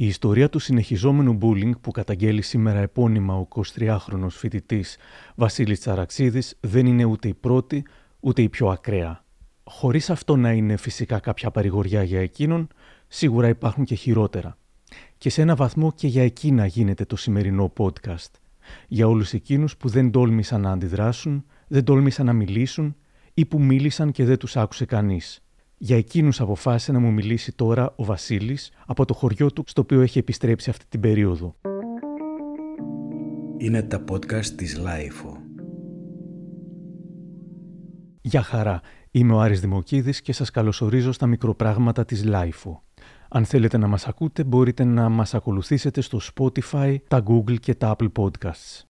Η ιστορία του συνεχιζόμενου bullying που καταγγέλει σήμερα επώνυμα ο 23χρονος φοιτητής Βασίλης Τσαραξίδης δεν είναι ούτε η πρώτη ούτε η πιο ακραία. Χωρίς αυτό να είναι φυσικά κάποια παρηγοριά για εκείνον, σίγουρα υπάρχουν και χειρότερα. Και σε ένα βαθμό και για εκείνα γίνεται το σημερινό podcast. Για όλους εκείνους που δεν τόλμησαν να αντιδράσουν, δεν τόλμησαν να μιλήσουν ή που μίλησαν και δεν τους άκουσε κανείς. Για εκείνους αποφάσισε να μου μιλήσει τώρα ο Βασίλης από το χωριό του στο οποίο έχει επιστρέψει αυτή την περίοδο. Είναι τα podcast της LiFO. Γεια χαρά, είμαι ο Άρης Δημοκίδης και σας καλωσορίζω στα μικροπράγματα της LiFO. Αν θέλετε να μας ακούτε μπορείτε να μας ακολουθήσετε στο Spotify, τα Google και τα Apple Podcasts.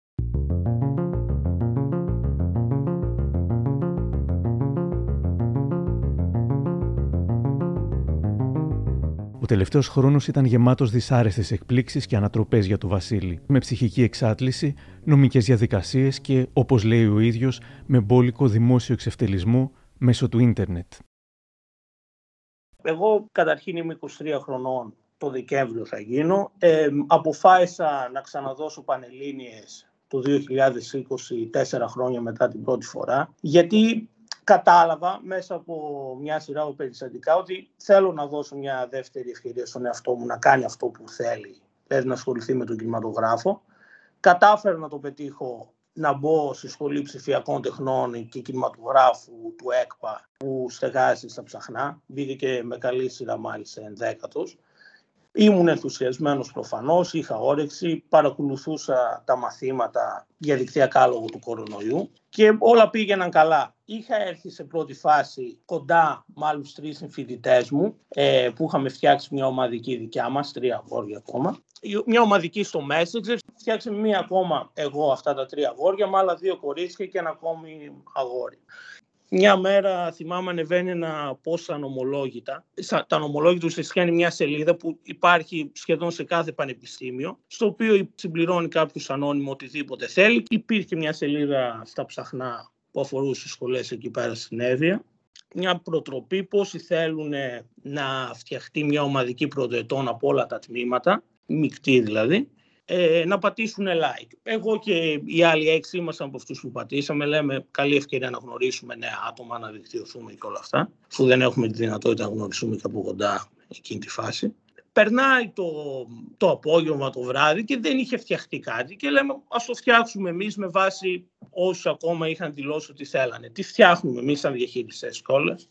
Ο τελευταίος χρόνος ήταν γεμάτος δυσάρεστε εκπλήξεις και ανατροπές για τον Βασίλη, με ψυχική εξάτληση, νομικές διαδικασίες και, όπως λέει ο ίδιος, με μπόλικο δημόσιο εξευτελισμό μέσω του ίντερνετ. Εγώ καταρχήν είμαι 23 χρονών, το Δεκέμβριο θα γίνω. Ε, αποφάσισα να ξαναδώσω Πανελλήνιες το 2024 χρόνια μετά την πρώτη φορά, γιατί κατάλαβα μέσα από μια σειρά από περιστατικά ότι θέλω να δώσω μια δεύτερη ευκαιρία στον εαυτό μου να κάνει αυτό που θέλει, δηλαδή να ασχοληθεί με τον κινηματογράφο. Κατάφερα να το πετύχω να μπω στη Σχολή Ψηφιακών Τεχνών και Κινηματογράφου του ΕΚΠΑ που στεγάζει στα ψαχνά. Μπήκε και με καλή σειρά μάλιστα ενδέκατος. Ήμουν ενθουσιασμένος προφανώς, είχα όρεξη, παρακολουθούσα τα μαθήματα διαδικτυακά λόγω του κορονοϊού και όλα πήγαιναν καλά. Είχα έρθει σε πρώτη φάση κοντά με άλλους τρεις συμφοιτητές μου ε, που είχαμε φτιάξει μια ομαδική δικιά μας, τρία αγόρια ακόμα. Μια ομαδική στο Messenger, φτιάξαμε μία ακόμα εγώ αυτά τα τρία αγόρια με άλλα δύο κορίτσια και ένα ακόμη αγόρι. Μια μέρα θυμάμαι ανεβαίνει ένα post ανομολόγητα. Τα ανομολόγητα ουσιαστικά είναι μια σελίδα που υπάρχει σχεδόν σε κάθε πανεπιστήμιο, στο οποίο συμπληρώνει κάποιος ανώνυμο οτιδήποτε θέλει. Υπήρχε μια σελίδα στα ψαχνά που αφορούσε σχολές εκεί πέρα στην Εύβοια. Μια προτροπή πόσοι θέλουν να φτιαχτεί μια ομαδική πρωτοετών από όλα τα τμήματα, μεικτή δηλαδή, ε, να πατήσουν like. Εγώ και οι άλλοι έξι ήμασταν από αυτούς που πατήσαμε. Λέμε καλή ευκαιρία να γνωρίσουμε νέα άτομα, να δικτυωθούμε και όλα αυτά, αφού δεν έχουμε τη δυνατότητα να γνωριστούμε και από κοντά εκείνη τη φάση. Περνάει το, το απόγευμα, το βράδυ και δεν είχε φτιαχτεί κάτι και λέμε ας το φτιάξουμε εμείς με βάση όσους ακόμα είχαν δηλώσει ότι θέλανε. Τι φτιάχνουμε εμείς σαν διαχείριστες σχόλες.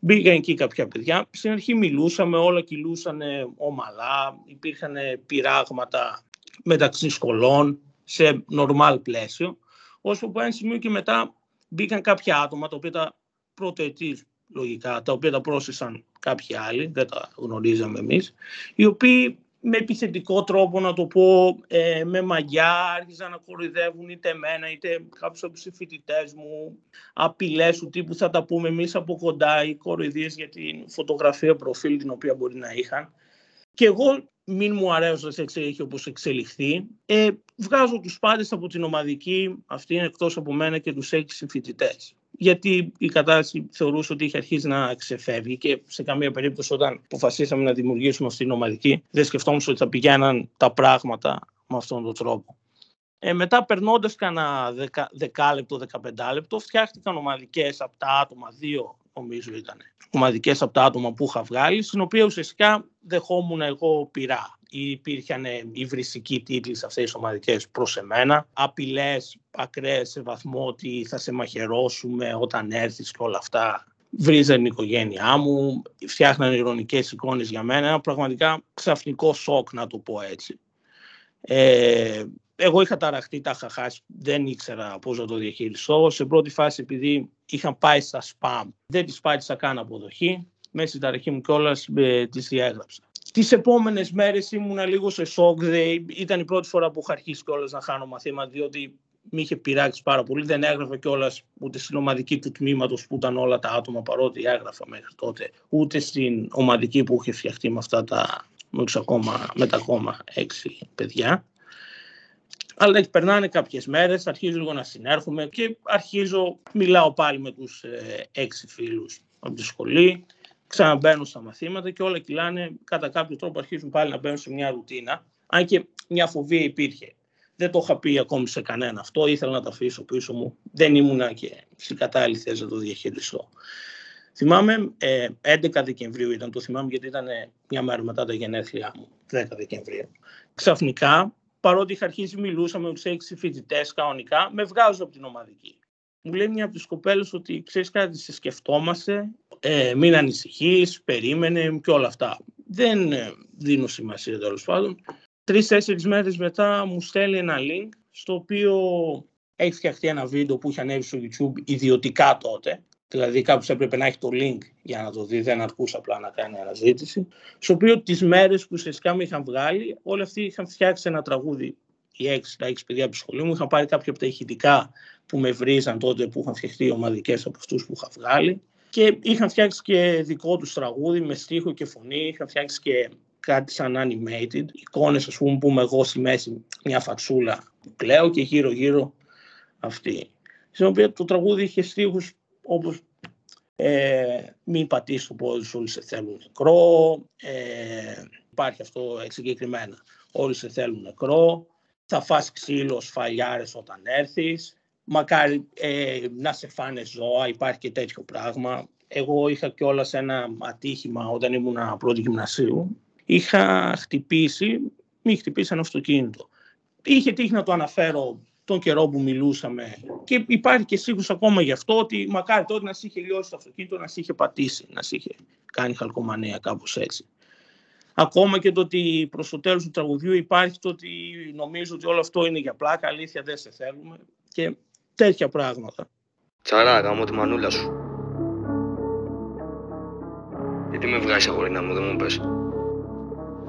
Μπήκαν εκεί κάποια παιδιά. Στην αρχή μιλούσαμε, όλα κυλούσαν ομαλά, υπήρχαν πειράγματα μεταξύ σχολών, σε νορμάλ πλαίσιο, όσο που ένα σημείο και μετά μπήκαν κάποια άτομα, τα οποία τα πρωτοετή λογικά, τα οποία τα πρόσθεσαν κάποιοι άλλοι, δεν τα γνωρίζαμε εμείς, οι οποίοι με επιθετικό τρόπο, να το πω, ε, με μαγιά, άρχισαν να κοροϊδεύουν είτε εμένα είτε κάποιους από τους φοιτητές μου, απειλές του τύπου θα τα πούμε εμείς από κοντά ή κοροϊδίες για την φωτογραφία προφίλ την οποία μπορεί να είχαν. Και εγώ μην μου αρέσει να έχει όπως εξελιχθεί. Ε, βγάζω τους πάντες από την ομαδική, αυτή είναι εκτός από μένα και τους έξι συμφοιτητές. Γιατί η κατάσταση θεωρούσε ότι είχε αρχίσει να ξεφεύγει και σε καμία περίπτωση όταν αποφασίσαμε να δημιουργήσουμε αυτή την ομαδική δεν σκεφτόμαστε ότι θα πηγαίναν τα πράγματα με αυτόν τον τρόπο. Ε, μετά περνώντας κανένα δεκάλεπτο, δεκαπεντάλεπτο, φτιάχτηκαν ομαδικές από τα άτομα, δύο νομίζω ήταν, ομαδικές από τα άτομα που είχα βγάλει, στην οποία ουσιαστικά δεχόμουν εγώ πειρά. Υπήρχαν υβριστικοί τίτλοι σε αυτές τις ομαδικές προς εμένα, απειλές ακραίες σε βαθμό ότι θα σε μαχαιρώσουμε όταν έρθεις και όλα αυτά. Βρίζανε την οικογένειά μου, φτιάχνανε ηρωνικές εικόνες για μένα, ένα πραγματικά ξαφνικό σοκ να το πω έτσι. Ε, εγώ είχα ταραχτεί, τα είχα χάσει, δεν ήξερα πώς να το διαχειριστώ. Σε πρώτη φάση, επειδή είχαν πάει στα spam, δεν τις πάτησα καν αποδοχή. Μέσα στην ταραχή μου κιόλας ε, τις διέγραψα. Τις επόμενες μέρες ήμουν λίγο σε σοκ. ήταν η πρώτη φορά που είχα αρχίσει κιόλας να χάνω μαθήματα, διότι με είχε πειράξει πάρα πολύ. Δεν έγραφα κιόλας ούτε στην ομαδική του τμήματος που ήταν όλα τα άτομα, παρότι έγραφα μέχρι τότε, ούτε στην ομαδική που είχε φτιαχτεί με αυτά τα με τα ακόμα έξι παιδιά. Αλλά περνάνε κάποιες μέρες, αρχίζω λίγο να συνέρχομαι και αρχίζω, μιλάω πάλι με τους ε, έξι φίλους από τη σχολή. ξαναμπαίνουν στα μαθήματα και όλα κυλάνε κατά κάποιο τρόπο αρχίζουν πάλι να μπαίνουν σε μια ρουτίνα. Αν και μια φοβία υπήρχε. Δεν το είχα πει ακόμη σε κανένα αυτό, ήθελα να το αφήσω πίσω μου. Δεν ήμουνα και στην κατάλληλη θέση να το διαχειριστώ. Θυμάμαι, ε, 11 Δεκεμβρίου ήταν, το θυμάμαι γιατί ήταν μια μέρα μετά τα γενέθλιά μου, 10 Δεκεμβρίου. Ξαφνικά, παρότι είχα αρχίσει μιλούσα με τους έξι φοιτητές κανονικά, με βγάζω από την ομαδική. Μου λέει μια από τις κοπέλες ότι ξέρεις κάτι, σε σκεφτόμαστε, ε, μην ανησυχείς, περίμενε και όλα αυτά. Δεν ε, δίνω σημασία τέλος πάντων. Τρει-τέσσερι μέρες μετά μου στέλνει ένα link στο οποίο έχει φτιαχτεί ένα βίντεο που είχε ανέβει στο YouTube ιδιωτικά τότε. Δηλαδή κάποιος έπρεπε να έχει το link για να το δει, δεν αρκούσε απλά να κάνει αναζήτηση. Στο οποίο τις μέρες που ουσιαστικά με είχαν βγάλει, όλοι αυτοί είχαν φτιάξει ένα τραγούδι. Οι έξι, τα έξι παιδιά από τη σχολή μου είχαν πάρει κάποια από τα ηχητικά που με βρίζαν τότε που είχαν φτιαχτεί ομαδικές από αυτούς που είχα βγάλει. Και είχαν φτιάξει και δικό τους τραγούδι με στίχο και φωνή. Είχαν φτιάξει και κάτι σαν animated, εικόνες ας πούμε που είμαι εγώ στη μέση μια φατσούλα που κλαίω και γύρω γύρω αυτή. Στην οποία το τραγούδι είχε στίχους όπως ε, μην πατήσεις το πόδι σου, όλοι σε θέλουν νεκρό, ε, υπάρχει αυτό συγκεκριμένα, όλοι σε θέλουν νεκρό, θα φας ξύλο σφαλιάρες όταν έρθεις, μακάρι ε, να σε φάνε ζώα, υπάρχει και τέτοιο πράγμα. Εγώ είχα κιόλας ένα ατύχημα όταν ήμουν πρώτη γυμνασίου είχα χτυπήσει, μη χτυπήσει ένα αυτοκίνητο. Είχε τύχει να το αναφέρω τον καιρό που μιλούσαμε και υπάρχει και σίγουρος ακόμα γι' αυτό ότι μακάρι τότε να σε είχε λιώσει το αυτοκίνητο, να σε είχε πατήσει, να σε είχε κάνει χαλκομανία κάπως έτσι. Ακόμα και το ότι προς το τέλος του τραγουδιού υπάρχει το ότι νομίζω ότι όλο αυτό είναι για πλάκα, αλήθεια δεν σε θέλουμε και τέτοια πράγματα. Τσαρά, γάμω τη μανούλα σου. Γιατί με βγάζει αγορίνα μου, δεν μου πες.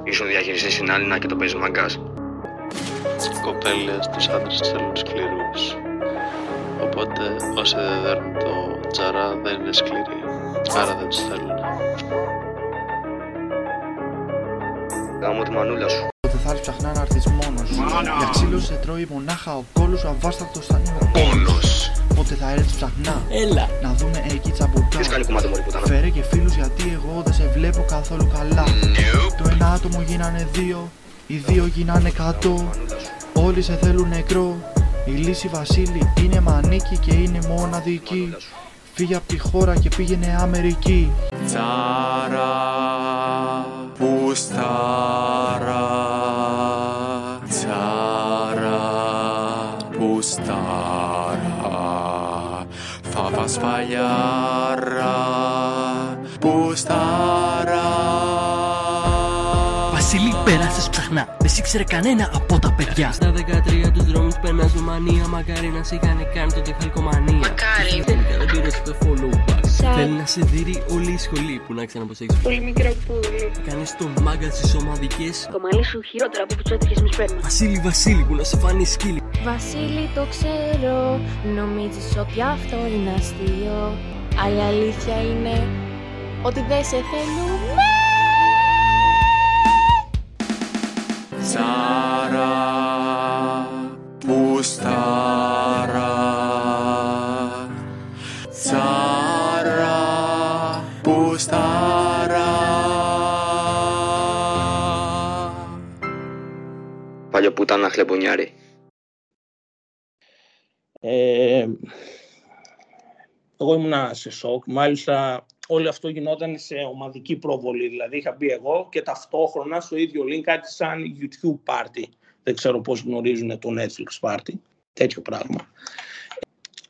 Ήσουν διαχειριστής στην άλλη και το παίζει μαγκάς. Οι κοπέλες του άντρες θέλουν σκληρού. Οπότε όσοι δεν δέρνουν το τζαρά δεν είναι σκληροί. Άρα δεν του θέλουν. Γάμω τη μανούλα σου. Τότε θα έρθει ψαχνά να έρθεις μόνος Για ξύλο σε τρώει μονάχα ο κόλος σου αβάστατος θα είναι ο πόνος Πότε θα έρθει ψαχνά Έλα. Να δούμε εκεί τσαμπουκά Ποιος κάνει κομμάτι μωρή πουτάνα. Φέρε και φίλους γιατί εγώ δεν σε βλέπω καθόλου καλά Το ένα άτομο γίνανε δύο Οι δύο γίνανε εκατό Όλοι σε θέλουν νεκρό. Η λύση Βασίλη είναι μανίκη και είναι μοναδική. Φύγε από τη χώρα και πήγαινε Αμερική. Τσάρα, πουστάρα, ήξερε κανένα από τα παιδιά. Στα 13 τους δρόμους περνά με μανία. Μακάρι να σε είχαν κάνει τότε χαλκομανία. Μακάρι. Τελικά δεν πήρες το follow back. Θέλει να σε δει όλη η σχολή που να ξέρει πω έχει Πολύ μικρό πουλί. Κάνεις το μάγκα στις ομαδικές. Το μαλλί σου χειρότερα από που τους έτυχες με σπέρμα. Βασίλη, Βασίλη που να σε φάνει σκύλι. Βασίλη το ξέρω, νομίζεις ότι αυτό είναι αστείο Αλλά αλήθεια είναι ότι δεν σε θέλουμε Τσάρα, πουστάρα, τσάρα, πουστάρα. Παλιό πουτάνα χλεμπονιάρη. Ε, εγώ ήμουνα σε σοκ. Μάλιστα, όλο αυτό γινόταν σε ομαδική προβολή. Δηλαδή, είχα μπει εγώ και ταυτόχρονα στο ίδιο link κάτι σαν YouTube party. Δεν ξέρω πώς γνωρίζουν το Netflix party. Τέτοιο πράγμα.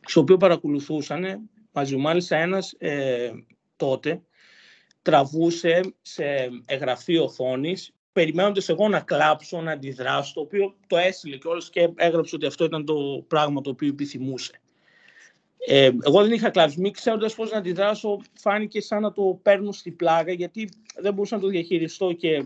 Στο οποίο παρακολουθούσαν μαζί μου. Μάλιστα, ένας ε, τότε τραβούσε σε εγγραφή οθόνης, περιμένοντας εγώ να κλάψω, να αντιδράσω, το οποίο το έστειλε κιόλας και έγραψε ότι αυτό ήταν το πράγμα το οποίο επιθυμούσε. Ε, εγώ δεν είχα κλάψει. Μη ξέροντας πώς να αντιδράσω, φάνηκε σαν να το παίρνω στη πλάγα, γιατί δεν μπορούσα να το διαχειριστώ και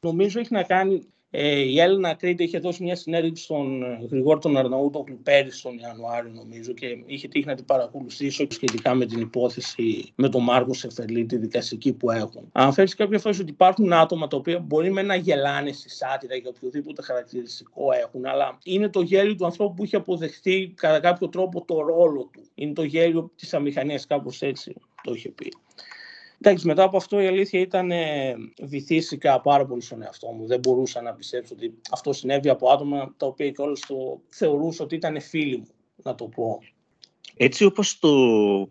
νομίζω έχει να κάνει. Ε, η Έλληνα Κρήτη είχε δώσει μια συνέντευξη στον ε, Γρηγόρη τον Αρναούτογλου πέρυσι τον Ιανουάριο, νομίζω, και είχε τύχει να την παρακολουθήσω σχετικά με την υπόθεση με τον Μάρκος Σεφερλή, τη δικαστική που έχουν. Αναφέρει κάποια φορά ότι υπάρχουν άτομα τα οποία μπορεί με να γελάνε στη σάτυρα για οποιοδήποτε χαρακτηριστικό έχουν, αλλά είναι το γέλιο του ανθρώπου που έχει αποδεχτεί κατά κάποιο τρόπο το ρόλο του. Είναι το γέλιο της αμηχανίας, κάπως έτσι το είχε πει. Εντάξει, μετά από αυτό η αλήθεια ήταν ε, βυθίστηκα πάρα πολύ στον εαυτό μου. Δεν μπορούσα να πιστέψω ότι αυτό συνέβη από άτομα τα οποία και όλες το θεωρούσα ότι ήταν φίλοι μου, να το πω. Έτσι όπως το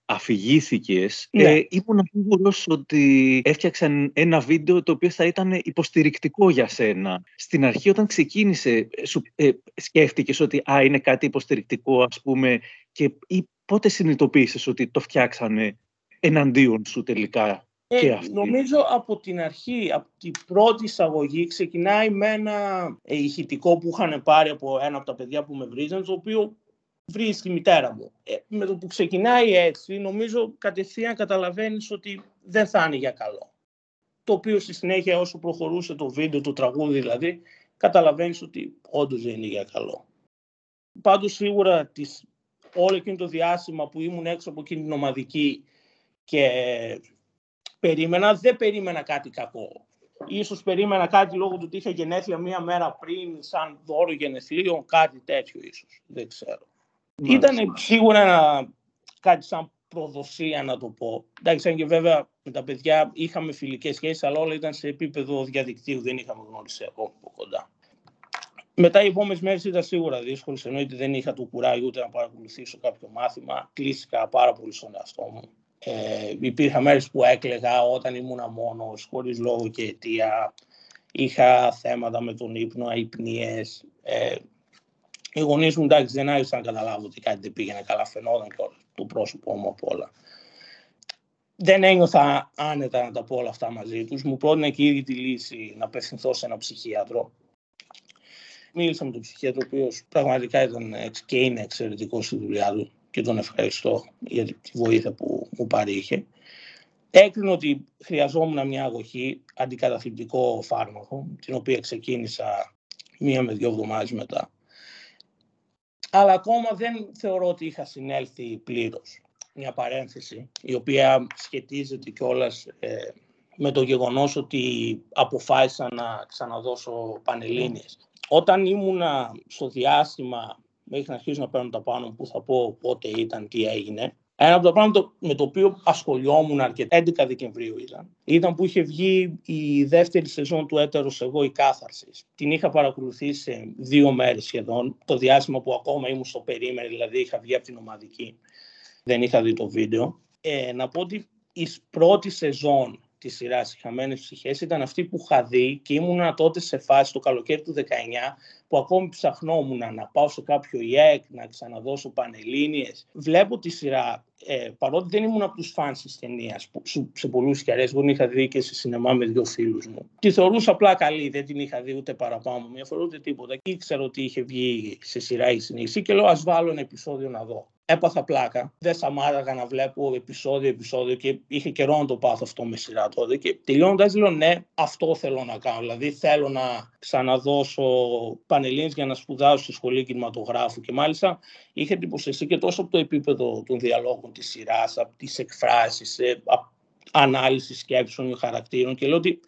αφηγήθηκες, Ναι. ε, ήμουν σίγουρος ότι έφτιαξαν ένα βίντεο το οποίο θα ήταν υποστηρικτικό για σένα. Στην αρχή όταν ξεκίνησε, ε, σου, ε, σκέφτηκες ότι α, είναι κάτι υποστηρικτικό ας πούμε και ή πότε συνειδητοποίησες ότι το φτιάξανε; Εναντίον σου τελικά Ε, και αυτοί. νομίζω από την αρχή, από την πρώτη εισαγωγή, ξεκινάει με ένα ε, ηχητικό που είχαν πάρει από ένα από τα παιδιά που με βρίζαν, το οποίο βρίζει τη μητέρα μου. Ε, με το που ξεκινάει έτσι, νομίζω κατευθείαν καταλαβαίνεις ότι δεν θα είναι για καλό. Το οποίο στη συνέχεια όσο προχωρούσε το βίντεο, το τραγούδι δηλαδή, καταλαβαίνεις ότι όντως δεν είναι για καλό. Πάντως σίγουρα τις, όλο εκείνο το διάστημα που ήμουν έξω από εκείνη την ομαδική και περίμενα, δεν περίμενα κάτι κακό. Ίσως περίμενα κάτι λόγω του ότι είχα γενέθλια μία μέρα πριν, σαν δώρο γενεθλίων, κάτι τέτοιο ίσως. Δεν ξέρω. Ήταν σίγουρα ένα, κάτι σαν προδοσία να το πω. Εντάξει, αν και βέβαια με τα παιδιά είχαμε φιλικές σχέσεις, αλλά όλα ήταν σε επίπεδο διαδικτύου, δεν είχαμε γνώρισει ακόμα από κοντά. Μετά οι επόμενες μέρες ήταν σίγουρα δύσκολες, εννοείται δεν είχα το κουράγιο ούτε να παρακολουθήσω κάποιο μάθημα. Κλείστηκα πάρα πολύ στον εαυτό μου. Ε, υπήρχαν μέρες που έκλαιγα όταν ήμουν μόνος, χωρίς λόγο και αιτία. Είχα θέματα με τον ύπνο, αϊπνίες. Ε, οι γονείς μου εντάξει δεν άρχισαν να καταλάβουν ότι κάτι δεν πήγαινε καλά, φαινόταν και το πρόσωπό μου από όλα. Δεν ένιωθα άνετα να τα πω όλα αυτά μαζί τους. Μου πρότεινε και ήδη τη λύση να απευθυνθώ σε ένα ψυχίατρο. Μίλησα με τον ψυχίατρο, ο οποίος πραγματικά ήταν εξ- και είναι εξαιρετικός στη δουλειά του και τον ευχαριστώ για τη βοήθεια που μου παρήχε. Έκρινε ότι χρειαζόμουν μια αγωγή, αντικαταθλιπτικό φάρμακο, την οποία ξεκίνησα μία με δύο εβδομάδες μετά. Αλλά ακόμα δεν θεωρώ ότι είχα συνέλθει πλήρως. Μια παρένθεση, η οποία σχετίζεται κιόλας ε, με το γεγονός ότι αποφάσισα να ξαναδώσω πανελλήνιες. Όταν ήμουνα στο διάστημα μέχρι να αρχίσω να παίρνω τα πάνω που θα πω πότε ήταν, τι έγινε. Ένα από τα πράγματα με το οποίο ασχολιόμουν αρκετά, 11 Δεκεμβρίου ήταν, ήταν που είχε βγει η δεύτερη σεζόν του Έτερος Εγώ η Κάθαρσης. Την είχα παρακολουθήσει σε δύο μέρες σχεδόν, το διάστημα που ακόμα ήμουν στο περίμενο, δηλαδή είχα βγει από την ομαδική. Δεν είχα δει το βίντεο. Ε, να πω ότι η πρώτη σεζόν της σειράς Οι Χαμένες Ψυχές ήταν αυτή που είχα δει και ήμουν τότε σε φάση το καλοκαίρι του 19 που ακόμη ψαχνόμουν να πάω σε κάποιο ΙΕΚ, να ξαναδώσω πανελλήνιες. Βλέπω τη σειρά, ε, παρότι δεν ήμουν από τους φανς της ταινίας, που σε, σε πολλούς και αρέσει, εγώ την είχα δει και σε σινεμά με δύο φίλους μου. Τη θεωρούσα απλά καλή, δεν την είχα δει ούτε παραπάνω μια φορά ούτε τίποτα. Και ήξερα ότι είχε βγει σε σειρά η συνέχιση και λέω ας βάλω ένα επεισόδιο να δω. Έπαθα πλάκα. Δεν σταμάταγα να βλέπω επεισόδιο, επεισόδιο και είχε καιρό να το πάθω αυτό με σειρά τότε. Και τελειώνοντας, λέω ναι, αυτό θέλω να κάνω. Δηλαδή θέλω να ξαναδώσω πανελλήνες για να σπουδάσω στη σχολή κινηματογράφου. Και μάλιστα είχε εντυπωσιαστεί και τόσο από το επίπεδο των διαλόγων της σειράς, από τις εκφράσεις, από ανάλυσης σκέψεων χαρακτήρων. Και λέω ότι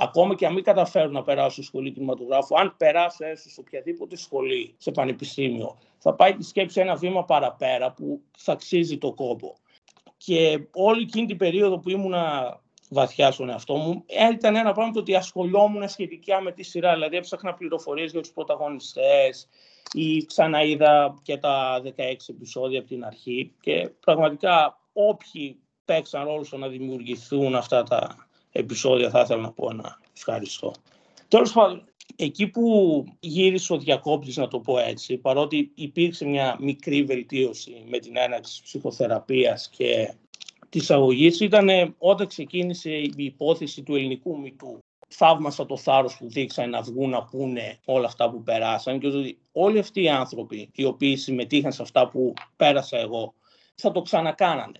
ακόμα και αν μην καταφέρω να περάσω στη σχολή κινηματογράφου, αν περάσω έστω σε οποιαδήποτε σχολή, σε πανεπιστήμιο, θα πάει τη σκέψη ένα βήμα παραπέρα που θα αξίζει το κόπο. Και όλη εκείνη την περίοδο που ήμουνα βαθιά στον εαυτό μου, ήταν ένα πράγμα το ότι ασχολιόμουν σχετικά με τη σειρά. Δηλαδή, έψαχνα πληροφορίες για τους πρωταγωνιστές ή ξαναείδα και τα 16 επεισόδια από την αρχή και πραγματικά όποιοι παίξαν ρόλο στο να δημιουργηθούν αυτά τα επεισόδια θα ήθελα να πω ένα ευχαριστώ. Τέλος πάντων, εκεί που γύρισε ο διακόπτης, να το πω έτσι, παρότι υπήρξε μια μικρή βελτίωση με την έναρξη ψυχοθεραπείας και της αγωγής, ήταν όταν ξεκίνησε η υπόθεση του ελληνικού μυτού. Θαύμασα το θάρρος που δείξαν να βγουν να πούνε όλα αυτά που περάσαν και ότι όλοι αυτοί οι άνθρωποι οι οποίοι συμμετείχαν σε αυτά που πέρασα εγώ θα το ξανακάνανε.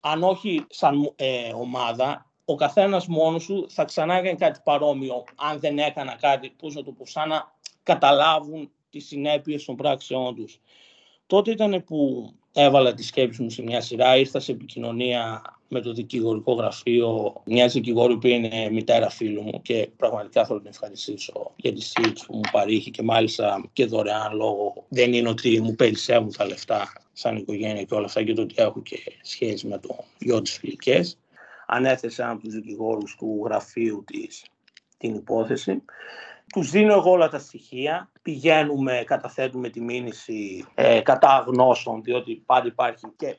Αν όχι σαν ε, ομάδα, ο καθένας μόνος του θα ξανά έκανε κάτι παρόμοιο αν δεν έκανα κάτι, πώς να το πω, σαν να καταλάβουν τις συνέπειες των πράξεών τους. Τότε ήταν που έβαλα τη σκέψη μου σε μια σειρά, ήρθα σε επικοινωνία με το δικηγορικό γραφείο, μιας δικηγόρη που είναι μητέρα φίλου μου και πραγματικά θέλω να την ευχαριστήσω για τη στήριξη που μου παρήχε και μάλιστα και δωρεάν λόγο. Δεν είναι ότι μου περισσεύουν τα λεφτά σαν οικογένεια και όλα αυτά και το ότι έχω και σχέση με το γιο της φιλικές. Ανέθεσε έναν από τους δικηγόρους του γραφείου της την υπόθεση. Τους δίνω εγώ όλα τα στοιχεία, πηγαίνουμε, καταθέτουμε τη μήνυση ε, κατά αγνώστων, διότι πάντα υπάρχει και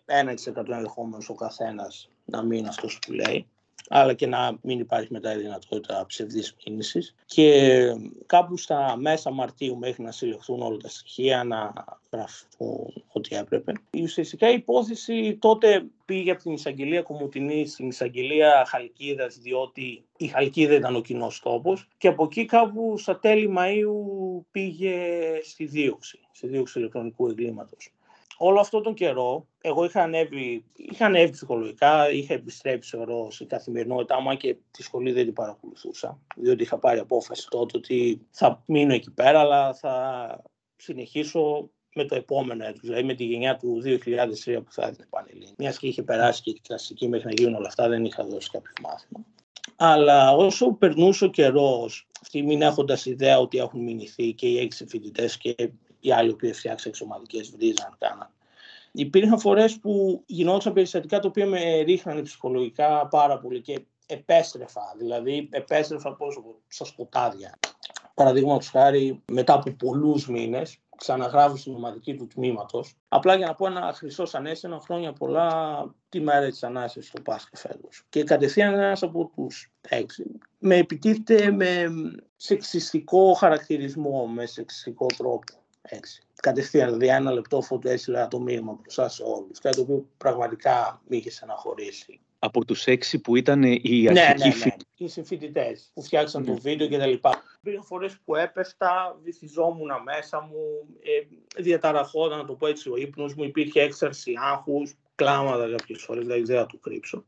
1% ενδεχόμενο ο καθένας να μην είναι αυτός που λέει αλλά και να μην υπάρχει μετά η δυνατότητα ψευδής μήνυσης. Και κάπου στα μέσα Μαρτίου μέχρι να συλλεχθούν όλα τα στοιχεία, να γραφούν ό,τι έπρεπε. Η ουσιαστικά η υπόθεση τότε πήγε από την εισαγγελία Κομουτινή στην εισαγγελία Χαλκίδας, διότι η Χαλκίδα ήταν ο κοινός τόπος. Και από εκεί κάπου στα τέλη Μαΐου πήγε στη δίωξη, στη δίωξη ηλεκτρονικού εγκλήματος όλο αυτόν τον καιρό, εγώ είχα ανέβει, είχα ανέβει ψυχολογικά, είχα επιστρέψει θεωρώ στην καθημερινότητά μου και τη σχολή δεν την παρακολουθούσα, διότι είχα πάρει απόφαση τότε ότι θα μείνω εκεί πέρα, αλλά θα συνεχίσω με το επόμενο έτος, δηλαδή με τη γενιά του 2003 που θα έδινε Πανελλήνια. Μιας και είχε περάσει και η κλασική μέχρι να γίνουν όλα αυτά, δεν είχα δώσει κάποιο μάθημα. Αλλά όσο περνούσε ο καιρός, αυτοί μην έχοντας ιδέα ότι έχουν μηνυθεί και οι έξι φοιτητές και οι άλλοι που φτιάξαν εξωματικές βρίζαν, κάναν. Υπήρχαν φορές που γινόταν περιστατικά τα οποία με ρίχνανε ψυχολογικά πάρα πολύ και επέστρεφα, δηλαδή επέστρεφα πώς, στα σκοτάδια. Παραδείγματος χάρη, μετά από πολλούς μήνες, ξαναγράφω στην ομαδική του τμήματος. Απλά για να πω ένα χρυσό ανέστημα, χρόνια πολλά τη μέρα της Ανάστασης του Πάσχα φέτος. Και κατευθείαν ένας από τους έξι με επιτίθεται με σεξιστικό χαρακτηρισμό, με σεξιστικό τρόπο. Έτσι. Κατευθείαν, δηλαδή ένα λεπτό φωτό έστειλα το μήνυμα μπροστά σε όλους. Κάτι το οποίο πραγματικά με είχε στεναχωρήσει. Από τους έξι που ήταν οι αρχικοί ναι, ναι, ναι. Οι συμφοιτητές που φτιάξαν mm. το βίντεο κτλ. Υπήρχαν φορές που έπεφτα, βυθιζόμουν μέσα μου, ε, διαταραχόταν, να το πω έτσι, ο ύπνος μου, υπήρχε έξαρση άγχου, κλάματα κάποιες φορές, δηλαδή δεν θα το κρύψω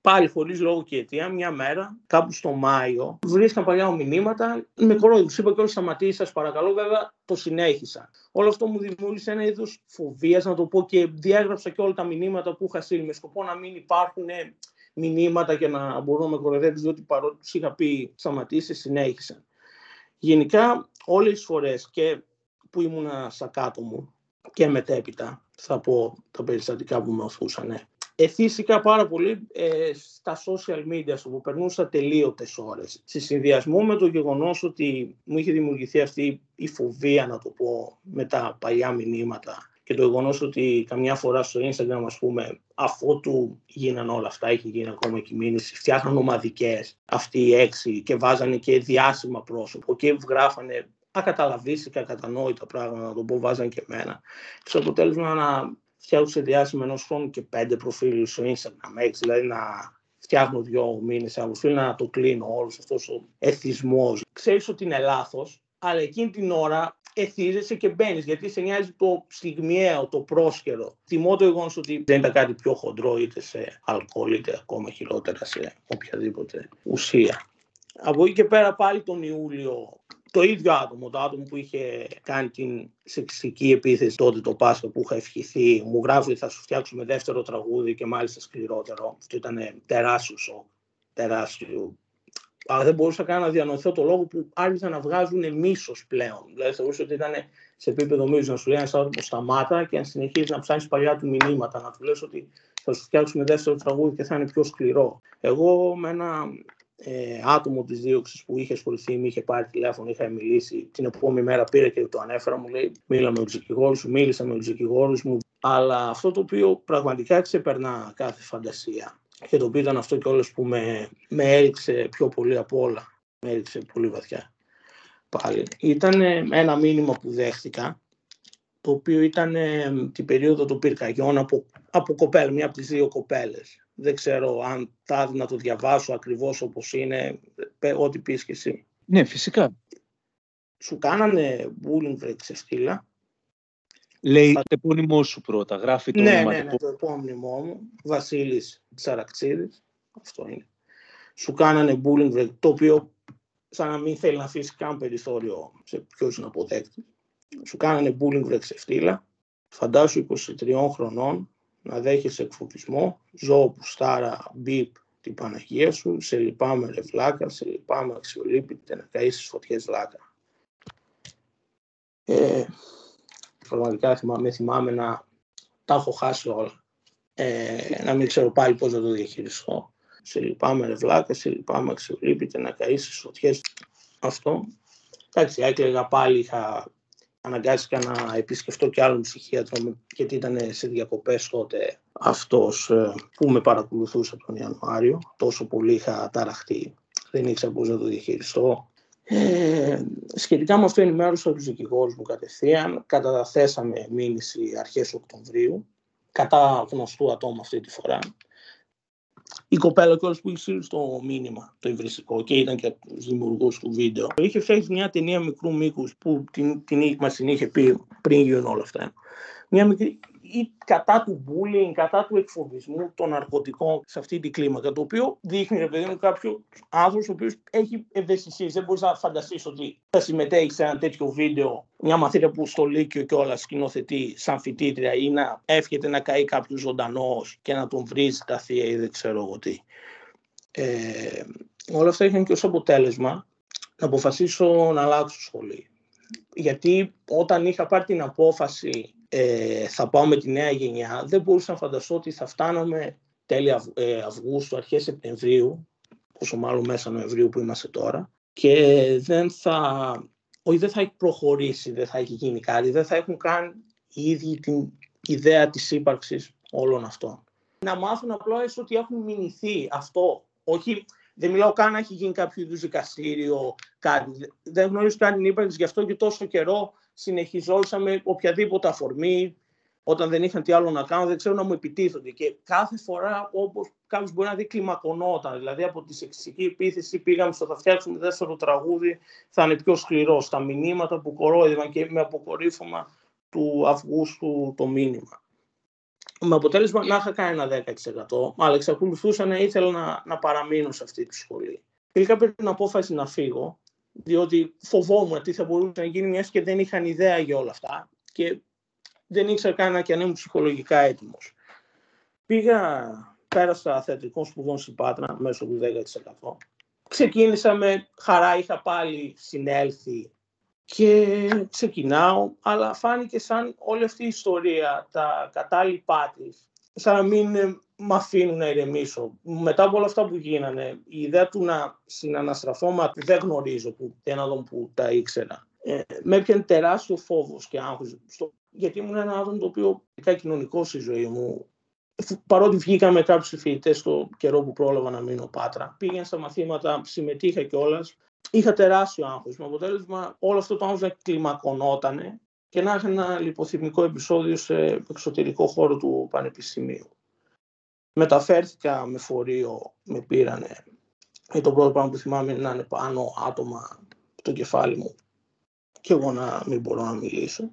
πάλι χωρίς λόγο και αιτία, μια μέρα, κάπου στο Μάιο, βρίσκαν παλιά μου μηνύματα. Με κορόιδου, τους είπα και όλοι σταματήσει, σας παρακαλώ, βέβαια το συνέχισα. Όλο αυτό μου δημιούργησε ένα είδος φοβίας, να το πω, και διάγραψα και όλα τα μηνύματα που είχα στείλει με σκοπό να μην υπάρχουν μηνύματα και να μπορώ να με κοροϊδέψει, διότι παρότι τους είχα πει σταματήσει, συνέχισαν. Γενικά, όλες τις φορές και που ήμουνα στα κάτω μου και μετέπειτα, θα πω τα περιστατικά που με οθούσαν εθίστηκα πάρα πολύ ε, στα social media που περνούσα τελείωτες ώρες. Σε συνδυασμό με το γεγονός ότι μου είχε δημιουργηθεί αυτή η φοβία, να το πω, με τα παλιά μηνύματα και το γεγονός ότι καμιά φορά στο Instagram, ας πούμε, αφού του γίναν όλα αυτά, είχε γίνει ακόμα και η μήνυση, φτιάχναν ομαδικές αυτοί οι έξι και βάζανε και διάσημα πρόσωπο και γράφανε ακαταλαβίστηκα, κατανόητα πράγματα, να το πω, βάζαν και εμένα. Στο αποτέλεσμα να φτιάχνω διάσημα ενός χρόνου και πέντε προφίλ στο Instagram, έτσι, δηλαδή να φτιάχνω δύο μήνες ένα προφίλ, να το κλείνω όλος αυτός ο εθισμός. Ξέρεις ότι είναι λάθος, αλλά εκείνη την ώρα εθίζεσαι και μπαίνεις, γιατί σε νοιάζει το στιγμιαίο, το πρόσχερο. Τιμώ το γεγονός ότι δεν ήταν κάτι πιο χοντρό είτε σε αλκοόλ είτε ακόμα χειρότερα σε οποιαδήποτε ουσία. Από εκεί και πέρα πάλι τον Ιούλιο το ίδιο άτομο, το άτομο που είχε κάνει την σεξιστική επίθεση τότε το Πάσχα που είχα ευχηθεί, μου γράφει θα σου φτιάξουμε δεύτερο τραγούδι και μάλιστα σκληρότερο. Αυτό ήταν τεράστιο σοκ, τεράστιο. Αλλά δεν μπορούσα καν να διανοηθώ το λόγο που άρχισαν να βγάζουν μίσος πλέον. Δηλαδή θεωρούσα ότι ήταν σε επίπεδο μίσος να σου λέει ένας άνθρωπος σταμάτα και να συνεχίζεις να ψάχνεις παλιά του μηνύματα, να του λες ότι θα σου φτιάξουμε δεύτερο τραγούδι και θα είναι πιο σκληρό. Εγώ με ένα ε, άτομο της δίωξης που είχε ασχοληθεί, με είχε πάρει τηλέφωνο, είχα μιλήσει. Την επόμενη μέρα πήρε και το ανέφερα, μου λέει: Μίλα με τους δικηγόρους σου, μίλησα με τους δικηγόρους μου. Αλλά αυτό το οποίο πραγματικά ξεπερνά κάθε φαντασία και το οποίο ήταν αυτό κιόλας που με, με έριξε πιο πολύ από όλα. Με έριξε πολύ βαθιά πάλι. Ήταν ένα μήνυμα που δέχτηκα, το οποίο ήταν την περίοδο των πυρκαγιών από, από κοπέλα, μία από τις δύο κοπέλες δεν ξέρω αν θα να το διαβάσω ακριβώς όπως είναι, ό,τι πεις και εσύ. Ναι, φυσικά. Σου κάνανε bullying βρε ξεφτύλα. Λέει το επώνυμό σου πρώτα, γράφει το ναι, όνομα. Ναι, ναι, το επώνυμό μου, Βασίλης Τσαραξίδης, αυτό είναι. Σου κάνανε bullying βρε, το οποίο σαν να μην θέλει να αφήσει καν περιθώριο σε ποιος είναι αποδέκτης. Σου κάνανε bullying βρε ξεφτύλα. Φαντάσου 23 χρονών, να δέχεσαι εκφωτισμό, ζώο που στάρα μπιπ την Παναγία σου, σε λυπάμαι ρε βλάκα, σε λυπάμαι αξιολύπητε να καείς στις φωτιές βλάκα. Ε, πραγματικά θυμάμαι, θυμάμαι να τα έχω χάσει όλα. ε, να μην ξέρω πάλι πώς να το διαχειριστώ. Σε λυπάμαι ρε βλάκα, σε λυπάμαι ξελείπητε να καείς φωτιές. Αυτό. Εντάξει, έκλαιγα πάλι, είχα αναγκάστηκα να επισκεφτώ και άλλον ψυχίατρο γιατί ήταν σε διακοπές τότε αυτός ε, που με παρακολουθούσε τον Ιανουάριο. Τόσο πολύ είχα ταραχτεί, δεν ήξερα πώς να το διαχειριστώ. Ε, σχετικά με αυτό ενημέρωσα τους δικηγόρους μου κατευθείαν. Καταθέσαμε μήνυση αρχές Οκτωβρίου κατά γνωστού ατόμου αυτή τη φορά. Η κοπέλα κιόλας που είχε στείλει στο μήνυμα το υβριστικό και ήταν και από του δημιουργού του βίντεο. Είχε φτιάξει μια ταινία μικρού μήκους που την, την μας την είχε πει πριν γίνουν όλα αυτά. Μια μικρή ή κατά του bullying, κατά του εκφοβισμού των ναρκωτικών σε αυτή την κλίμακα. Το οποίο δείχνει, ρε παιδί μου, κάποιο άνθρωπος ο οποίος έχει ευαισθησίες. Δεν μπορείς να φανταστείς ότι θα συμμετέχεις σε ένα τέτοιο βίντεο, μια μαθήτρια που στο Λύκειο και όλα σκηνοθετεί σαν φοιτήτρια ή να εύχεται να καεί κάποιος ζωντανός και να τον βρίζει τα θεία ή δεν ξέρω εγώ τι. Ε, όλα αυτά είχαν και ως αποτέλεσμα να αποφασίσω να αλλάξω σχολή. Γιατί όταν είχα πάρει την απόφαση ε, θα πάω με τη νέα γενιά, δεν μπορούσα να φανταστώ ότι θα φτάνουμε τέλη ε, Αυγούστου, αρχές Σεπτεμβρίου, όσο μάλλον μέσα Νοεμβρίου που είμαστε τώρα, και δεν θα, όχι δεν θα έχει προχωρήσει, δεν θα έχει γίνει κάτι, δεν θα έχουν καν οι ίδιοι την ιδέα της ύπαρξης όλων αυτών. Να μάθουν απλά ότι έχουν μηνυθεί αυτό, όχι δεν μιλάω καν να έχει γίνει κάποιο είδους δικαστήριο, κάτι. Δεν γνωρίζω καν την ύπαρξη, γι' αυτό και τόσο καιρό συνεχιζόσαμε οποιαδήποτε αφορμή, όταν δεν είχαν τι άλλο να κάνουν, δεν ξέρω να μου επιτίθονται. Και κάθε φορά όπως κάποιος μπορεί να δει κλιμακωνόταν. Δηλαδή από τη σεξιστική επίθεση πήγαμε στο θα φτιάξουμε δεύτερο τραγούδι, θα είναι πιο σκληρός. Τα μηνύματα που κορόιδευαν και με αποκορύφωμα του Αυγούστου το μήνυμα. Με αποτέλεσμα να είχα κάνει ένα 10%, αλλά εξακολουθούσα να ήθελα να, να παραμείνω σε αυτή τη σχολή. Τελικά πήρε την απόφαση να φύγω διότι φοβόμουν τι θα μπορούσε να γίνει μιας και δεν είχαν ιδέα για όλα αυτά και δεν ήξερα καν και αν ήμουν ψυχολογικά έτοιμος. Πήγα, πέρασα θεατρικών σπουδών στην Πάτρα μέσω του 10%. Ξεκίνησα με χαρά, είχα πάλι συνέλθει και ξεκινάω, αλλά φάνηκε σαν όλη αυτή η ιστορία, τα κατάλοιπά της, σαν να μην με αφήνουν να ηρεμήσω. Μετά από όλα αυτά που γίνανε, η ιδέα του να συναναστραφώ, μα δεν γνωρίζω που, έναν που τα ήξερα. Ε, με έπιανε τεράστιο φόβος και άγχος. Γιατί ήμουν ένα άτομο το οποίο ήταν κοινωνικός στη ζωή μου. Παρότι βγήκα με κάποιους φοιτητές στο καιρό που πρόλαβα να μείνω πάτρα, πήγαινε στα μαθήματα, συμμετείχα κιόλας. Είχα τεράστιο άγχος. Με αποτέλεσμα όλο αυτό το άγχος να κλιμακωνότανε και να είχα ένα λιποθυμικό επεισόδιο σε εξωτερικό χώρο του Πανεπιστημίου μεταφέρθηκα με φορείο, με πήρανε. Και το πρώτο πράγμα που θυμάμαι είναι να είναι πάνω άτομα στο κεφάλι μου και εγώ να μην μπορώ να μιλήσω.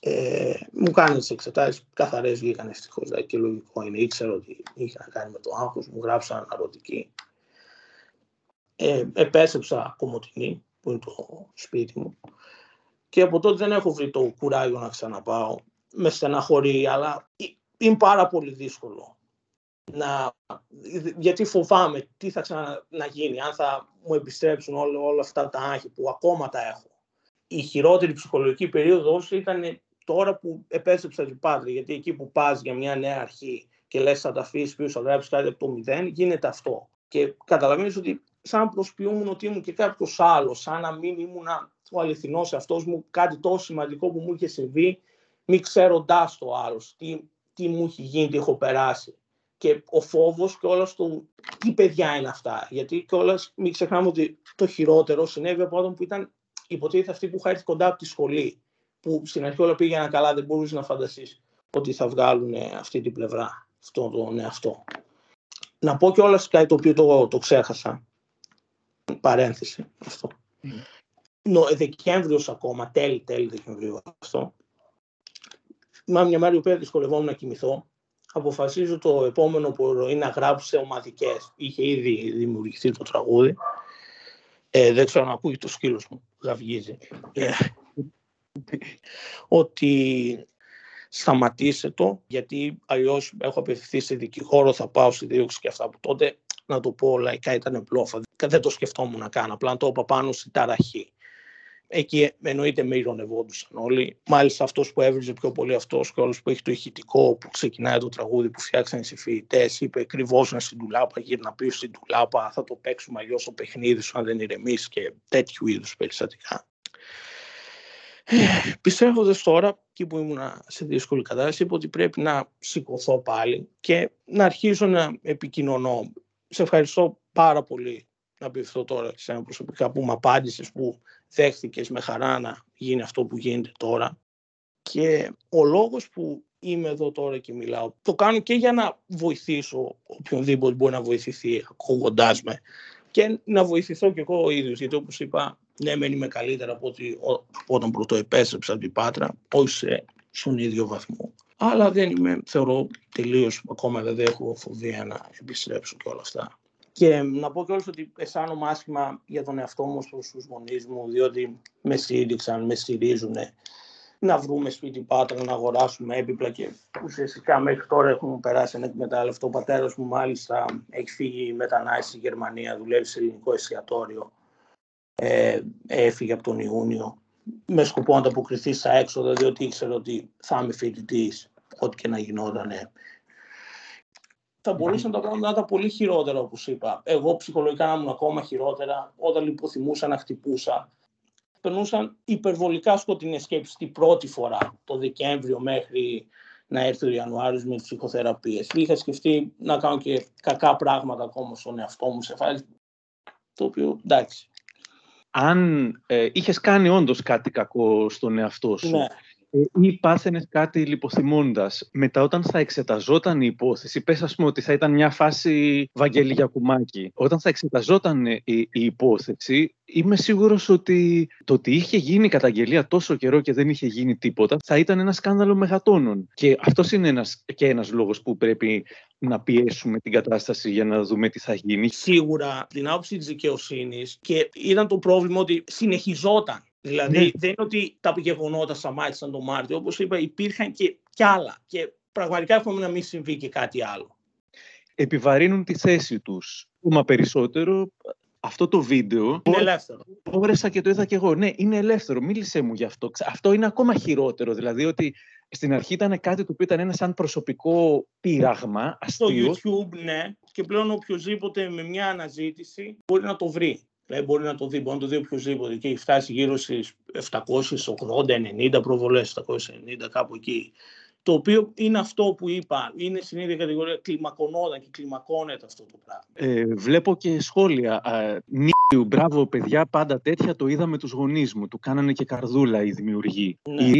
Ε, μου κάνεις τι εξετάσεις, καθαρές βγήκαν ευτυχώ. Δηλαδή και λογικό είναι. Ήξερα ότι είχε να κάνει με το άγχος, μου γράψαν αναρωτική. Ε, επέστρεψα κομμωτινή, που είναι το σπίτι μου. Και από τότε δεν έχω βρει το κουράγιο να ξαναπάω. Με στεναχωρεί, αλλά είναι πάρα πολύ δύσκολο. Να, γιατί φοβάμαι τι θα ξαναγίνει, αν θα μου επιστρέψουν όλα, όλα αυτά τα άγχη που ακόμα τα έχω. Η χειρότερη ψυχολογική περίοδος ήταν τώρα που επέστρεψα την Πάτρη, γιατί εκεί που πας για μια νέα αρχή και λες θα τα αφήσεις πίσω, θα γράψει κάτι από το μηδέν, γίνεται αυτό. Και καταλαβαίνεις ότι σαν προσποιούμουν ότι ήμουν και κάποιος άλλος, σαν να μην ήμουν ο αληθινός αυτός μου, κάτι τόσο σημαντικό που μου είχε συμβεί, μη ξέροντάς το άλλος, τι, τι μου έχει γίνει, τι έχω περάσει. Και ο φόβος και όλας του τι παιδιά είναι αυτά. Γιατί κιόλας μην ξεχνάμε ότι το χειρότερο συνέβη από άτομο που ήταν υποτίθεται αυτή που είχα έρθει κοντά από τη σχολή. Που στην αρχή όλα πήγαιναν καλά, δεν μπορούσες να φανταστείς ότι θα βγάλουν αυτή την πλευρά, αυτό τον εαυτό. Να πω κιόλας κάτι το οποίο το, το ξέχασα. Παρένθεση αυτό. Mm. Νο, Δεκέμβριος ακόμα, τέλη, τέλη Δεκεμβρίου αυτό, θυμάμαι μια μέρα η οποία δυσκολευόμουν να κοιμηθώ. Αποφασίζω το επόμενο που είναι να γράψω σε ομαδικές. Είχε ήδη δημιουργηθεί το τραγούδι. Ε, δεν ξέρω να ακούει το σκύλος μου, γαυγίζει. Ε, ότι σταματήσε το, γιατί αλλιώς έχω απευθυνθεί σε δικηγόρο, θα πάω στη δίωξη και αυτά που τότε, να το πω λαϊκά, ήταν πλόφα. Δεν το σκεφτόμουν να κάνω, απλά το είπα πάνω στην ταραχή. Εκεί εννοείται με ηρωνευόντουσαν όλοι. Μάλιστα αυτός που έβριζε πιο πολύ αυτός και όλο που έχει το ηχητικό που ξεκινάει το τραγούδι που φτιάξαν οι συμφιλητέ, είπε κρυβόσαν στην τουλάπα, γύρνα πίσω στην τουλάπα, θα το παίξουμε αλλιώς το παιχνίδι σου αν δεν ηρεμήσει και τέτοιου είδους περιστατικά. Πιστεύοντα τώρα, εκεί που ήμουν σε δύσκολη κατάσταση, είπα ότι πρέπει να σηκωθώ πάλι και να αρχίσω να επικοινωνώ. Σε ευχαριστώ πάρα πολύ να αυτό τώρα σε ένα προσωπικά που μου απάντησες, που δέχτηκε με χαρά να γίνει αυτό που γίνεται τώρα. Και ο λόγος που είμαι εδώ τώρα και μιλάω, το κάνω και για να βοηθήσω οποιονδήποτε μπορεί να βοηθηθεί ακούγοντάς με και να βοηθηθώ κι εγώ ο ίδιος, γιατί όπως είπα, ναι, μεν είμαι καλύτερα από ότι όταν πρώτο επέστρεψα από την Πάτρα, όχι σε, στον ίδιο βαθμό. Αλλά δεν είμαι, θεωρώ, τελείως, ακόμα δεν έχω φοβία να επιστρέψω και όλα αυτά. Και να πω κιόλας ότι αισθάνομαι άσχημα για τον εαυτό μου προς τους γονείς μου, διότι με στήριξαν, με στηρίζουν να βρούμε σπίτι Πάτρα, να αγοράσουμε έπιπλα και ουσιαστικά μέχρι τώρα έχουμε περάσει ένα εκμετάλλευτο. Ο πατέρας μου μάλιστα έχει φύγει μετανάστης στη Γερμανία, δουλεύει σε ελληνικό εστιατόριο. Ε, έφυγε από τον Ιούνιο με σκοπό να ανταποκριθεί στα έξοδα, διότι ήξερε ότι θα είμαι φοιτητής, ό,τι και να γινόταν θα μπορούσαν τα πράγματα να ήταν πολύ χειρότερα, όπως είπα. Εγώ ψυχολογικά να ήμουν ακόμα χειρότερα όταν λιποθυμούσα να χτυπούσα. Περνούσαν υπερβολικά σκοτεινές σκέψεις την πρώτη φορά, το Δεκέμβριο μέχρι να έρθει ο Ιανουάριος με τι ψυχοθεραπείες. Είχα σκεφτεί να κάνω και κακά πράγματα ακόμα στον εαυτό μου σε φάση. Το οποίο εντάξει. Αν ε, είχες κάνει όντως κάτι κακό στον εαυτό σου, ναι ή πάθαινες κάτι λιποθυμώντας. Μετά, όταν θα εξεταζόταν η υπόθεση, πες, ας πούμε, ότι θα ήταν μια φάση Βαγγέλη Γιακουμάκη. Όταν θα εξεταζόταν η, η υπόθεση, είμαι σίγουρος ότι το ότι είχε γίνει καταγγελία τόσο καιρό και δεν είχε γίνει τίποτα, θα ήταν ένα σκάνδαλο μεγατόνων. Και αυτός είναι ένας, και ένας λόγος που πρέπει να πιέσουμε την κατάσταση για να δούμε τι θα γίνει. Σίγουρα την άποψη της δικαιοσύνης και ήταν το πρόβλημα ότι συνεχιζόταν Δηλαδή ναι. δεν είναι ότι τα γεγονότα σταμάτησαν τον Μάρτιο. Όπως είπα υπήρχαν και κι άλλα. Και πραγματικά έχουμε να μην συμβεί και κάτι άλλο. Επιβαρύνουν τη θέση τους. Ακόμα περισσότερο αυτό το βίντεο. Είναι ελεύθερο. Όρεσα και το είδα και εγώ. Ναι, είναι ελεύθερο. Μίλησε μου γι' αυτό. Αυτό είναι ακόμα χειρότερο. Δηλαδή ότι στην αρχή ήταν κάτι το οποίο ήταν ένα σαν προσωπικό πείραγμα. Αστείο. Στο YouTube, ναι. Και πλέον οποιοδήποτε με μια αναζήτηση μπορεί να το βρει. Δηλαδή μπορεί να το δει, μπορεί να το δει οποιοδήποτε και έχει φτάσει γύρω στις 780-90 προβολές, 790 κάπου εκεί. Το οποίο είναι αυτό που είπα, είναι στην ίδια κατηγορία κλιμακωνόταν και κλιμακώνεται αυτό το πράγμα. Ε, βλέπω και σχόλια. Νίκου, μπράβο παιδιά, πάντα τέτοια το είδα με τους γονείς μου. Του κάνανε και καρδούλα οι δημιουργοί. Ναι. Η...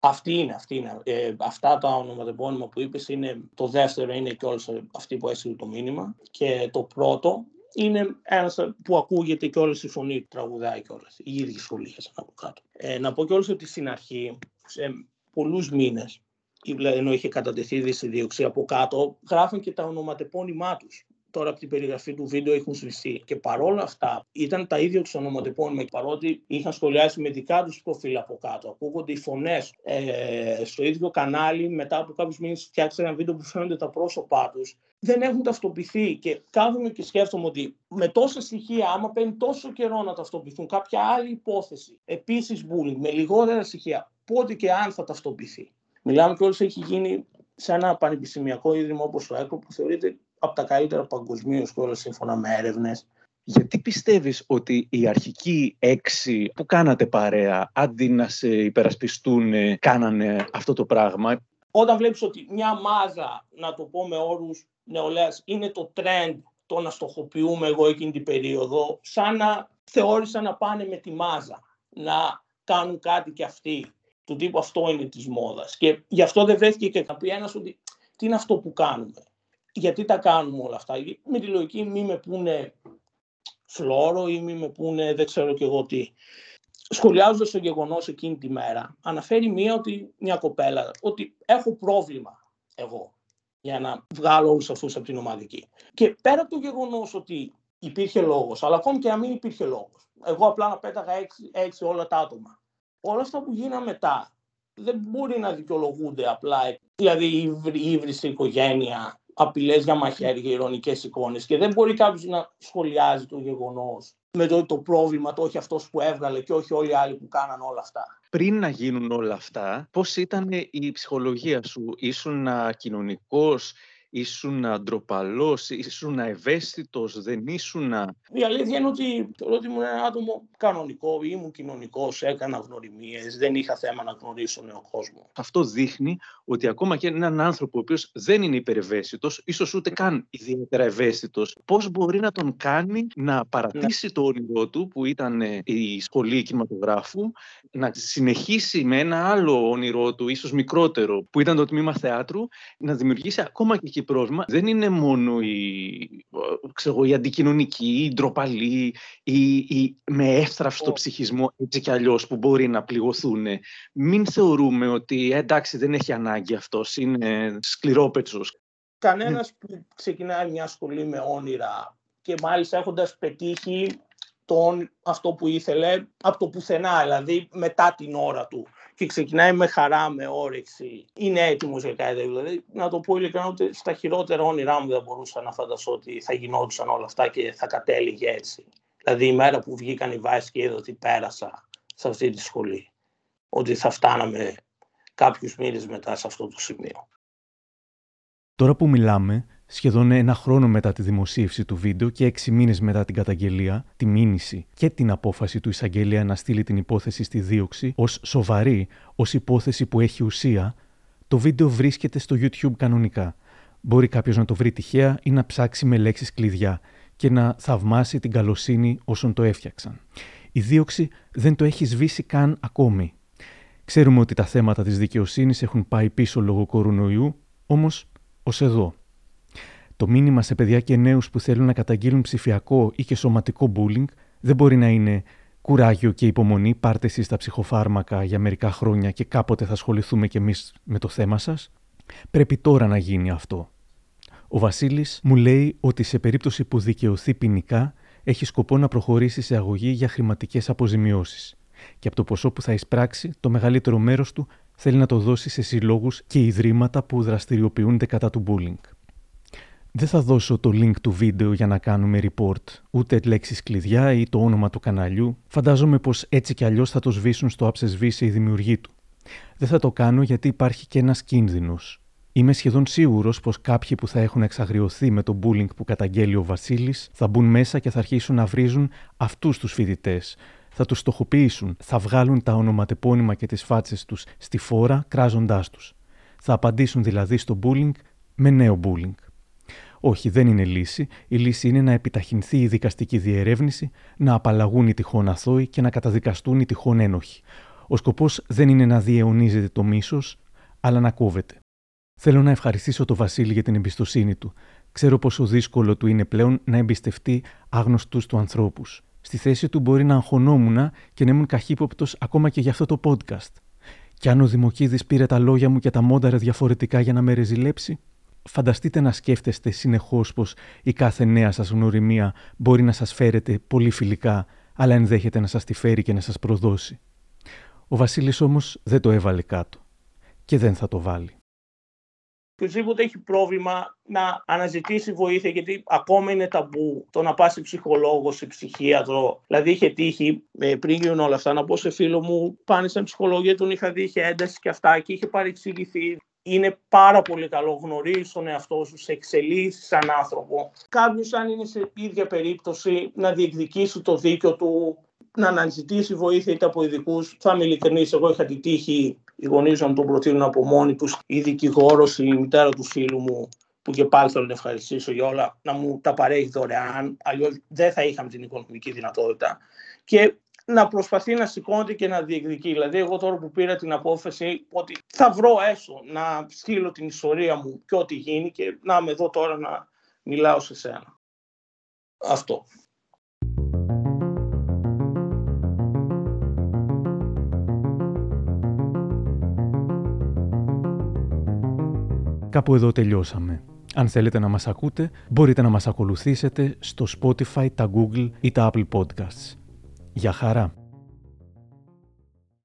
Αυτή είναι, αυτή είναι. Ε, αυτά τα ονοματεπώνυμα που είπες είναι, το δεύτερο είναι και όλες αυτοί που έστειλε το μήνυμα και το πρώτο είναι ένας που ακούγεται και όλη η φωνή του τραγουδάει και όλα. Οι ίδιοι σχολίασαν από κάτω. Ε, να πω και ότι στην αρχή, σε πολλούς μήνες, δηλαδή ενώ είχε κατατεθεί δίωξη από κάτω, γράφουν και τα ονοματεπώνυμά τους τώρα από την περιγραφή του βίντεο έχουν σβηστεί. Και παρόλα αυτά ήταν τα ίδια τους ονοματεπώνυμα, παρότι είχαν σχολιάσει με δικά τους προφίλ από κάτω. Ακούγονται οι φωνές ε, στο ίδιο κανάλι, μετά από κάποιους μήνες φτιάξαν ένα βίντεο που φαίνονται τα πρόσωπά τους. Δεν έχουν ταυτοποιηθεί και κάθομαι και σκέφτομαι ότι με τόσα στοιχεία, άμα παίρνει τόσο καιρό να ταυτοποιηθούν κάποια άλλη υπόθεση, επίσης bullying, με λιγότερα στοιχεία, πότε και αν θα ταυτοποιηθεί. Μιλάμε και όλο έχει γίνει σε ένα πανεπιστημιακό ίδρυμα όπως το ΕΚΟ που θεωρείται από τα καλύτερα παγκοσμίως και όλα σύμφωνα με έρευνες. Γιατί πιστεύεις ότι οι αρχικοί έξι που κάνατε παρέα, αντί να σε υπερασπιστούν, κάνανε αυτό το πράγμα; Όταν βλέπεις ότι μια μάζα, να το πω με όρους νεολαίας, είναι το trend το να στοχοποιούμε εγώ εκείνη την περίοδο, σαν να θεώρησαν να πάνε με τη μάζα, να κάνουν κάτι και αυτοί. Του τύπου αυτό είναι της μόδας. Και γι' αυτό δεν βρέθηκε και να πει ένας ότι τι είναι αυτό που κάνουμε γιατί τα κάνουμε όλα αυτά; Με τη λογική μη με πούνε φλόρο ή μη με πούνε δεν ξέρω και εγώ τι. Σχολιάζοντας το γεγονός εκείνη τη μέρα, αναφέρει μία ότι μια κοπέλα ότι έχω πρόβλημα εγώ για να βγάλω όλους αυτούς από την ομαδική. Και πέρα από το γεγονός ότι υπήρχε λόγος, αλλά ακόμη και να μην υπήρχε λόγος, εγώ απλά να πέταγα έξι, έξι όλα τα άτομα. Όλα αυτά που γίνανε μετά δεν μπορεί να δικαιολογούνται απλά. Δηλαδή η ύβριση οικογένεια απειλές για μαχαίρια, ηρωνικές εικόνες. Και δεν μπορεί κάποιος να σχολιάζει το γεγονός με το ότι το πρόβλημα το όχι αυτός που έβγαλε και όχι όλοι οι άλλοι που κάναν όλα αυτά. Πριν να γίνουν όλα αυτά, πώς ήταν η ψυχολογία σου, ήσουν κοινωνικός, ήσουν ντροπαλό, ήσουν ευαίσθητος, δεν ήσουν. Η αλήθεια είναι ότι θεωρώ ότι ήμουν ένα άτομο κανονικό, ήμουν κοινωνικός, έκανα γνωριμίες, δεν είχα θέμα να γνωρίσω νέο κόσμο. Αυτό δείχνει ότι ακόμα και έναν άνθρωπο ο οποίος δεν είναι υπερευαίσθητος, ίσως ούτε καν ιδιαίτερα ευαίσθητος, πώς μπορεί να τον κάνει να παρατήσει ναι. το όνειρό του, που ήταν ε, η σχολή κινηματογράφου, να συνεχίσει με ένα άλλο όνειρό του, ίσως μικρότερο, που ήταν το τμήμα θεάτρου, να δημιουργήσει ακόμα και πρόβλημα δεν είναι μόνο η, ξέρω, η αντικοινωνική, η ντροπαλή, η, η, με εύθραυστο ψυχισμό έτσι κι αλλιώς που μπορεί να πληγωθούν. Μην θεωρούμε ότι ε, εντάξει δεν έχει ανάγκη αυτός, είναι σκληρόπετσος. Κανένας που ξεκινάει μια σχολή με όνειρα και μάλιστα έχοντας πετύχει τον, αυτό που ήθελε από το πουθενά, δηλαδή μετά την ώρα του και ξεκινάει με χαρά, με όρεξη, είναι έτοιμος για κάτι τέτοιο. Δηλαδή, να το πω ειλικρινά, ότι στα χειρότερα όνειρά μου δεν μπορούσα να φανταστώ ότι θα γινόντουσαν όλα αυτά και θα κατέληγε έτσι. Δηλαδή, η μέρα που βγήκαν οι βάσει και είδα ότι πέρασα σε αυτή τη σχολή, ότι θα φτάναμε κάποιους μήνες μετά σε αυτό το σημείο. Τώρα που μιλάμε, σχεδόν ένα χρόνο μετά τη δημοσίευση του βίντεο και έξι μήνες μετά την καταγγελία, τη μήνυση και την απόφαση του εισαγγελέα να στείλει την υπόθεση στη δίωξη ως σοβαρή, ως υπόθεση που έχει ουσία, το βίντεο βρίσκεται στο YouTube κανονικά. Μπορεί κάποιος να το βρει τυχαία ή να ψάξει με λέξεις κλειδιά και να θαυμάσει την καλοσύνη όσων το έφτιαξαν. Η δίωξη δεν το έχει σβήσει καν ακόμη. Ξέρουμε ότι τα θέματα της δικαιοσύνης έχουν πάει πίσω λόγω κορονοϊού, όμως ως εδώ. Το μήνυμα σε παιδιά και νέους που θέλουν να καταγγείλουν ψηφιακό ή και σωματικό bullying δεν μπορεί να είναι κουράγιο και υπομονή, πάρτε εσείς τα ψυχοφάρμακα για μερικά χρόνια και κάποτε θα ασχοληθούμε κι εμείς με το θέμα σας. Πρέπει τώρα να γίνει αυτό. Ο Βασίλης μου λέει ότι σε περίπτωση που δικαιωθεί ποινικά έχει σκοπό να προχωρήσει σε αγωγή για χρηματικές αποζημιώσεις. Και από το ποσό που θα εισπράξει, το μεγαλύτερο μέρος του θέλει να το δώσει σε συλλόγους και ιδρύματα που δραστηριοποιούνται κατά του bullying. Δεν θα δώσω το link του βίντεο για να κάνουμε report, ούτε λέξεις κλειδιά ή το όνομα του καναλιού. Φαντάζομαι πως έτσι κι αλλιώς θα το σβήσουν στο άψε σβήσει η δημιουργή του. Δεν θα το κάνω γιατί υπάρχει και ένας κίνδυνος. Είμαι σχεδόν σίγουρος πως κάποιοι που θα έχουν εξαγριωθεί με το bullying που καταγγέλει ο Βασίλης θα μπουν μέσα και θα αρχίσουν να βρίζουν αυτούς τους φοιτητές. Θα τους στοχοποιήσουν, θα βγάλουν τα ονοματεπώνυμα και τις φάτσες τους στη φόρα κράζοντάς τους. Θα απαντήσουν δηλαδή στο bullying με νέο bullying. Όχι, δεν είναι λύση. Η λύση είναι να επιταχυνθεί η δικαστική διερεύνηση, να απαλλαγούν οι τυχόν αθώοι και να καταδικαστούν οι τυχόν ένοχοι. Ο σκοπός δεν είναι να διαιωνίζεται το μίσος, αλλά να κόβεται. Θέλω να ευχαριστήσω τον Βασίλη για την εμπιστοσύνη του. Ξέρω πόσο δύσκολο του είναι πλέον να εμπιστευτεί άγνωστου του ανθρώπους. Στη θέση του μπορεί να αγχωνόμουν και να ήμουν καχύποπτος ακόμα και για αυτό το podcast. Κι αν ο Δημοκίδης πήρε τα λόγια μου και τα μόνταρε διαφορετικά για να με ρεζιλέψει, Φανταστείτε να σκέφτεστε συνεχώς πως η κάθε νέα σας γνωριμία μπορεί να σας φέρετε πολύ φιλικά, αλλά ενδέχεται να σας τη φέρει και να σας προδώσει. Ο Βασίλης όμως δεν το έβαλε κάτω και δεν θα το βάλει. Οποιοδήποτε έχει πρόβλημα να αναζητήσει βοήθεια, γιατί ακόμα είναι ταμπού το να πας σε ψυχολόγο, σε ψυχίατρο. Δηλαδή, είχε τύχει ε, πριν γίνουν όλα αυτά να πω σε φίλο μου, πάνε σε ψυχολόγια, τον είχα δει, είχε ένταση και αυτά και είχε παρεξηγηθεί είναι πάρα πολύ καλό, γνωρίζεις τον εαυτό σου, σε εξελίσσεις σαν άνθρωπο. Κάποιος, αν είναι σε ίδια περίπτωση, να διεκδικήσει το δίκιο του, να αναζητήσει βοήθεια είτε από ειδικούς. Θα είμαι ειλικρινής, εγώ είχα τη τύχη οι γονείς να τον προτείνουν από μόνοι τους, η δικηγόρος, η μητέρα του φίλου μου, που και πάλι θέλω να ευχαριστήσω για όλα, να μου τα παρέχει δωρεάν. Αλλιώς δεν θα είχαμε την οικονομική δυνατότητα. Και να προσπαθεί να σηκώνεται και να διεκδικεί. Δηλαδή, εγώ τώρα που πήρα την απόφαση ότι θα βρω έσω να στείλω την ιστορία μου και ό,τι γίνει και να είμαι εδώ τώρα να μιλάω σε σένα. Αυτό. Κάπου εδώ τελειώσαμε. Αν θέλετε να μας ακούτε, μπορείτε να μας ακολουθήσετε στο Spotify, τα Google ή τα Apple Podcasts. Γεια χαρά!